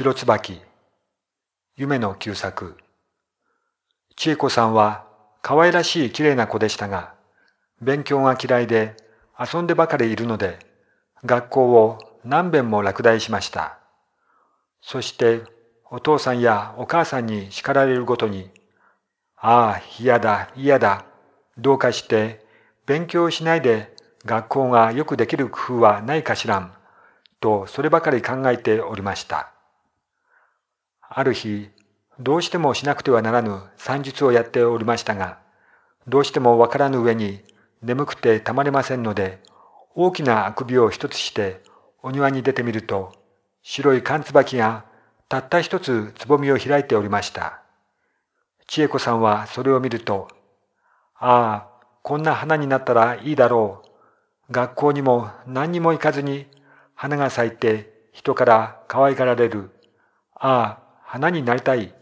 白椿。夢の旧作。千恵子さんは可愛らしい綺麗な子でしたが勉強が嫌いで遊んでばかりいるので学校を何遍も落第しました。そしてお父さんやお母さんに叱られるごとにああ嫌だ嫌だ。どうかして勉強しないで学校がよくできる工夫はないかしらんとそればかり考えておりました。ある日どうしてもしなくてはならぬ算術をやっておりましたがどうしてもわからぬ上に眠くてたまりませんので大きなあくびを一つしてお庭に出てみると白い缶椿がたった一つつぼみを開いておりました。千恵子さんはそれを見るとああこんな花になったらいいだろう。学校にも何にも行かずに花が咲いて人から可愛がられる。ああ花になりたい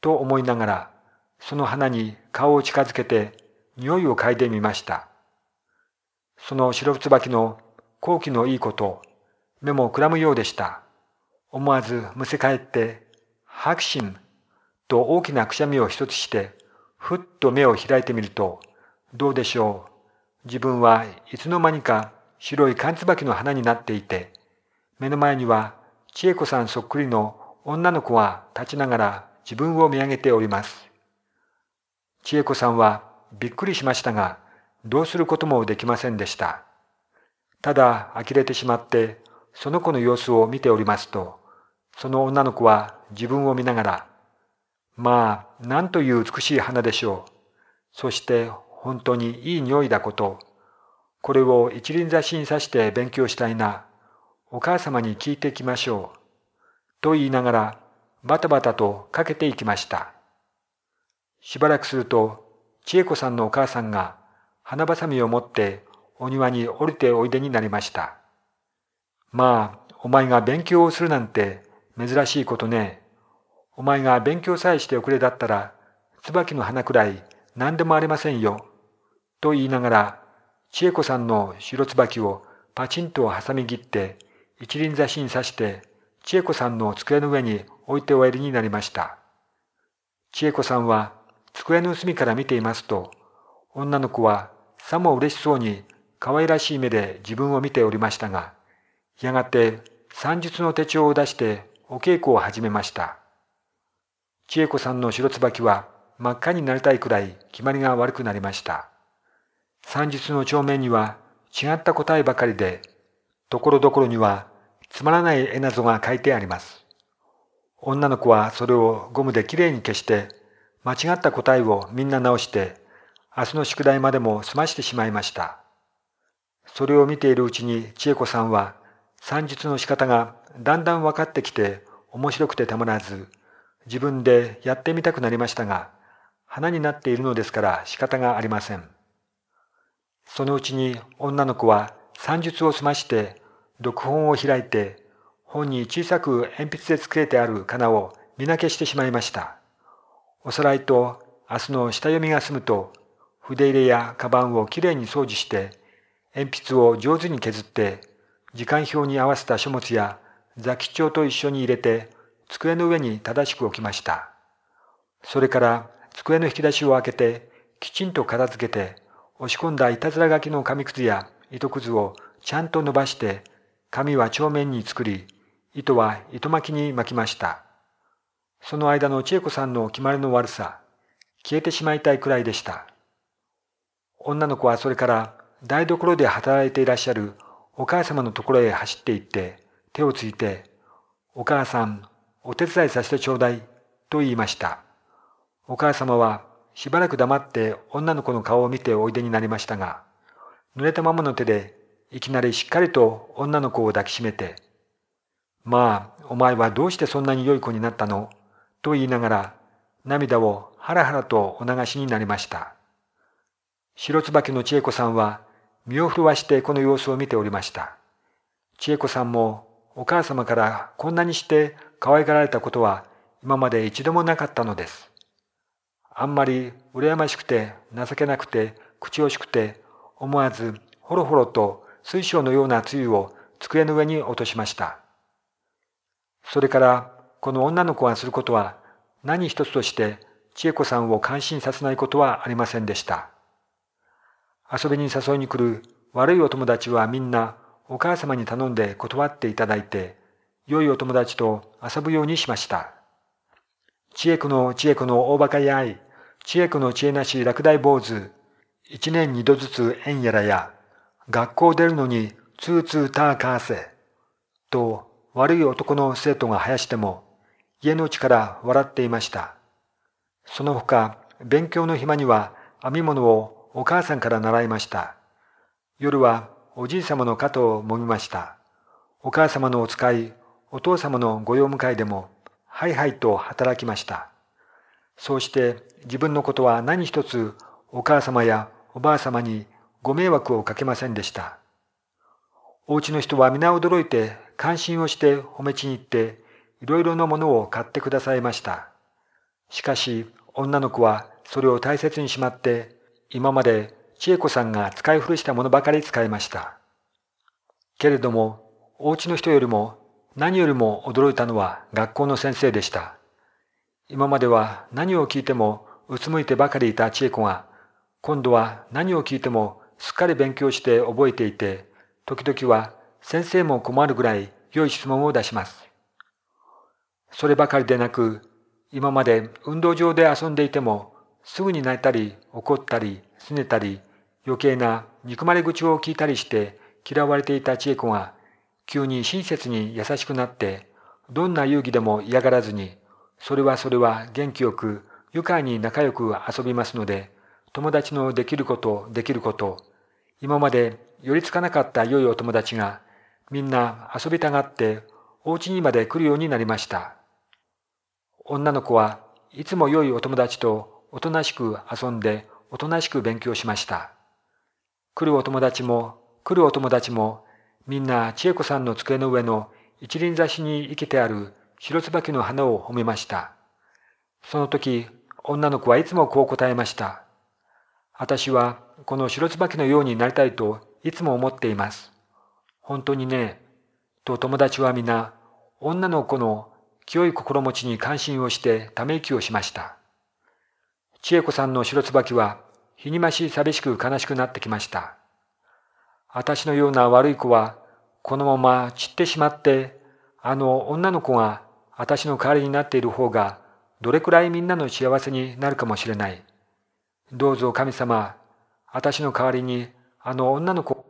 と思いながらその花に顔を近づけて匂いを嗅いでみました。その白椿の好奇のいいこと目もくらむようでした。思わずむせ返って白心と大きなくしゃみを一つしてふっと目を開いてみるとどうでしょう。自分はいつの間にか白い缶椿の花になっていて目の前には千恵子さんそっくりの女の子は立ちながら自分を見上げております。千恵子さんはびっくりしましたが、どうすることもできませんでした。ただ呆れてしまって、その子の様子を見ておりますと、その女の子は自分を見ながら、まあ、なんという美しい花でしょう。そして本当にいい匂いだこと。これを一輪挿しに刺して勉強したいな。お母様に聞いてきましょう。と言いながらバタバタとかけていきました。しばらくすると千恵子さんのお母さんが花ばさみを持ってお庭に降りておいでになりました。まあ、お前が勉強をするなんて珍しいことね。お前が勉強さえしておくれだったら、椿の花くらい何でもありませんよ。と言いながら、千恵子さんの白椿をパチンと挟み切って一輪挿しに刺して千恵子さんの机の上に置いておやりになりました。千恵子さんは机の隅から見ていますと、女の子はさも嬉しそうに可愛らしい目で自分を見ておりましたが、やがて算術の手帳を出してお稽古を始めました。千恵子さんの白椿は真っ赤になりたいくらい決まりが悪くなりました。算術の帳面には違った答えばかりで、ところどころにはつまらない絵などが書いてあります。女の子はそれをゴムできれいに消して、間違った答えをみんな直して、明日の宿題までも済ましてしまいました。それを見ているうちに千恵子さんは、算術の仕方がだんだん分かってきて面白くてたまらず、自分でやってみたくなりましたが、花になっているのですから仕方がありません。そのうちに女の子は算術を済まして読本を開いて本に小さく鉛筆でつけてあるかなを見なけしてしまいました。おさらいと明日の下読みが済むと筆入れやカバンをきれいに掃除して鉛筆を上手に削って時間表に合わせた書物や座記帳と一緒に入れて机の上に正しく置きました。それから机の引き出しを開けてきちんと片付けて押し込んだいたずら書きの紙くずや糸くずをちゃんと伸ばして紙は帳面に作り、糸は糸巻きに巻きました。その間の千恵子さんの決まりの悪さ、消えてしまいたいくらいでした。女の子はそれから台所で働いていらっしゃるお母様のところへ走って行って手をついて、お母さん、お手伝いさせてちょうだい、と言いました。お母様はしばらく黙って女の子の顔を見ておいでになりましたが、濡れたままの手でいきなりしっかりと女の子を抱きしめて、まあ、お前はどうしてそんなに良い子になったの？と言いながら、涙をハラハラとお流しになりました。白椿の千恵子さんは身を震わしてこの様子を見ておりました。千恵子さんもお母様からこんなにして可愛がられたことは今まで一度もなかったのです。あんまり羨ましくて情けなくて口惜しくて思わずほろほろと水晶のようなつゆを机の上に落としました。それからこの女の子がすることは何一つとして千恵子さんを感心させないことはありませんでした。遊びに誘いに来る悪いお友達はみんなお母様に頼んで断っていただいて、良いお友達と遊ぶようにしました。千恵子の千恵子の大馬鹿やい、千恵子の知恵なし落第坊主、一年二度ずつ縁やらや、学校出るのにツーツーターカーセ、と悪い男の生徒が生やしても、家のうちから笑っていました。その他、勉強の暇には編み物をお母さんから習いました。夜はおじい様の肩を揉みました。お母様のお使い、お父様のご用迎えでも、はいはいと働きました。そうして自分のことは何一つお母様やおばあ様にご迷惑をかけませんでした。お家の人は皆驚いて関心をして褒めちに行っていろいろなものを買ってくださいました。しかし女の子はそれを大切にしまって今まで千恵子さんが使い古したものばかり使いました。けれどもお家の人よりも何よりも驚いたのは学校の先生でした。今までは何を聞いてもうつむいてばかりいた千恵子が今度は何を聞いてもすっかり勉強して覚えていて時々は先生も困るぐらい良い質問を出します。そればかりでなく今まで運動場で遊んでいてもすぐに泣いたり怒ったり拗ねたり余計な憎まれ口を聞いたりして嫌われていた千恵子が急に親切に優しくなってどんな遊戯でも嫌がらずにそれはそれは元気よく愉快に仲良く遊びますので友達のできることできること今まで寄りつかなかった良いお友達がみんな遊びたがってお家にまで来るようになりました。女の子はいつも良いお友達とおとなしく遊んでおとなしく勉強しました。来るお友達も来るお友達もみんな千恵子さんの机の上の一輪挿しに生けてある白椿の花を褒めました。その時女の子はいつもこう答えました。私はこの白椿のようになりたいといつも思っています。本当にね、と友達は皆女の子の清い心持ちに関心をしてため息をしました。千恵子さんの白椿は日に増し寂しく悲しくなってきました。私のような悪い子はこのまま散ってしまってあの女の子が私の代わりになっている方がどれくらいみんなの幸せになるかもしれない。どうぞ神様、私の代わりにあの女の子を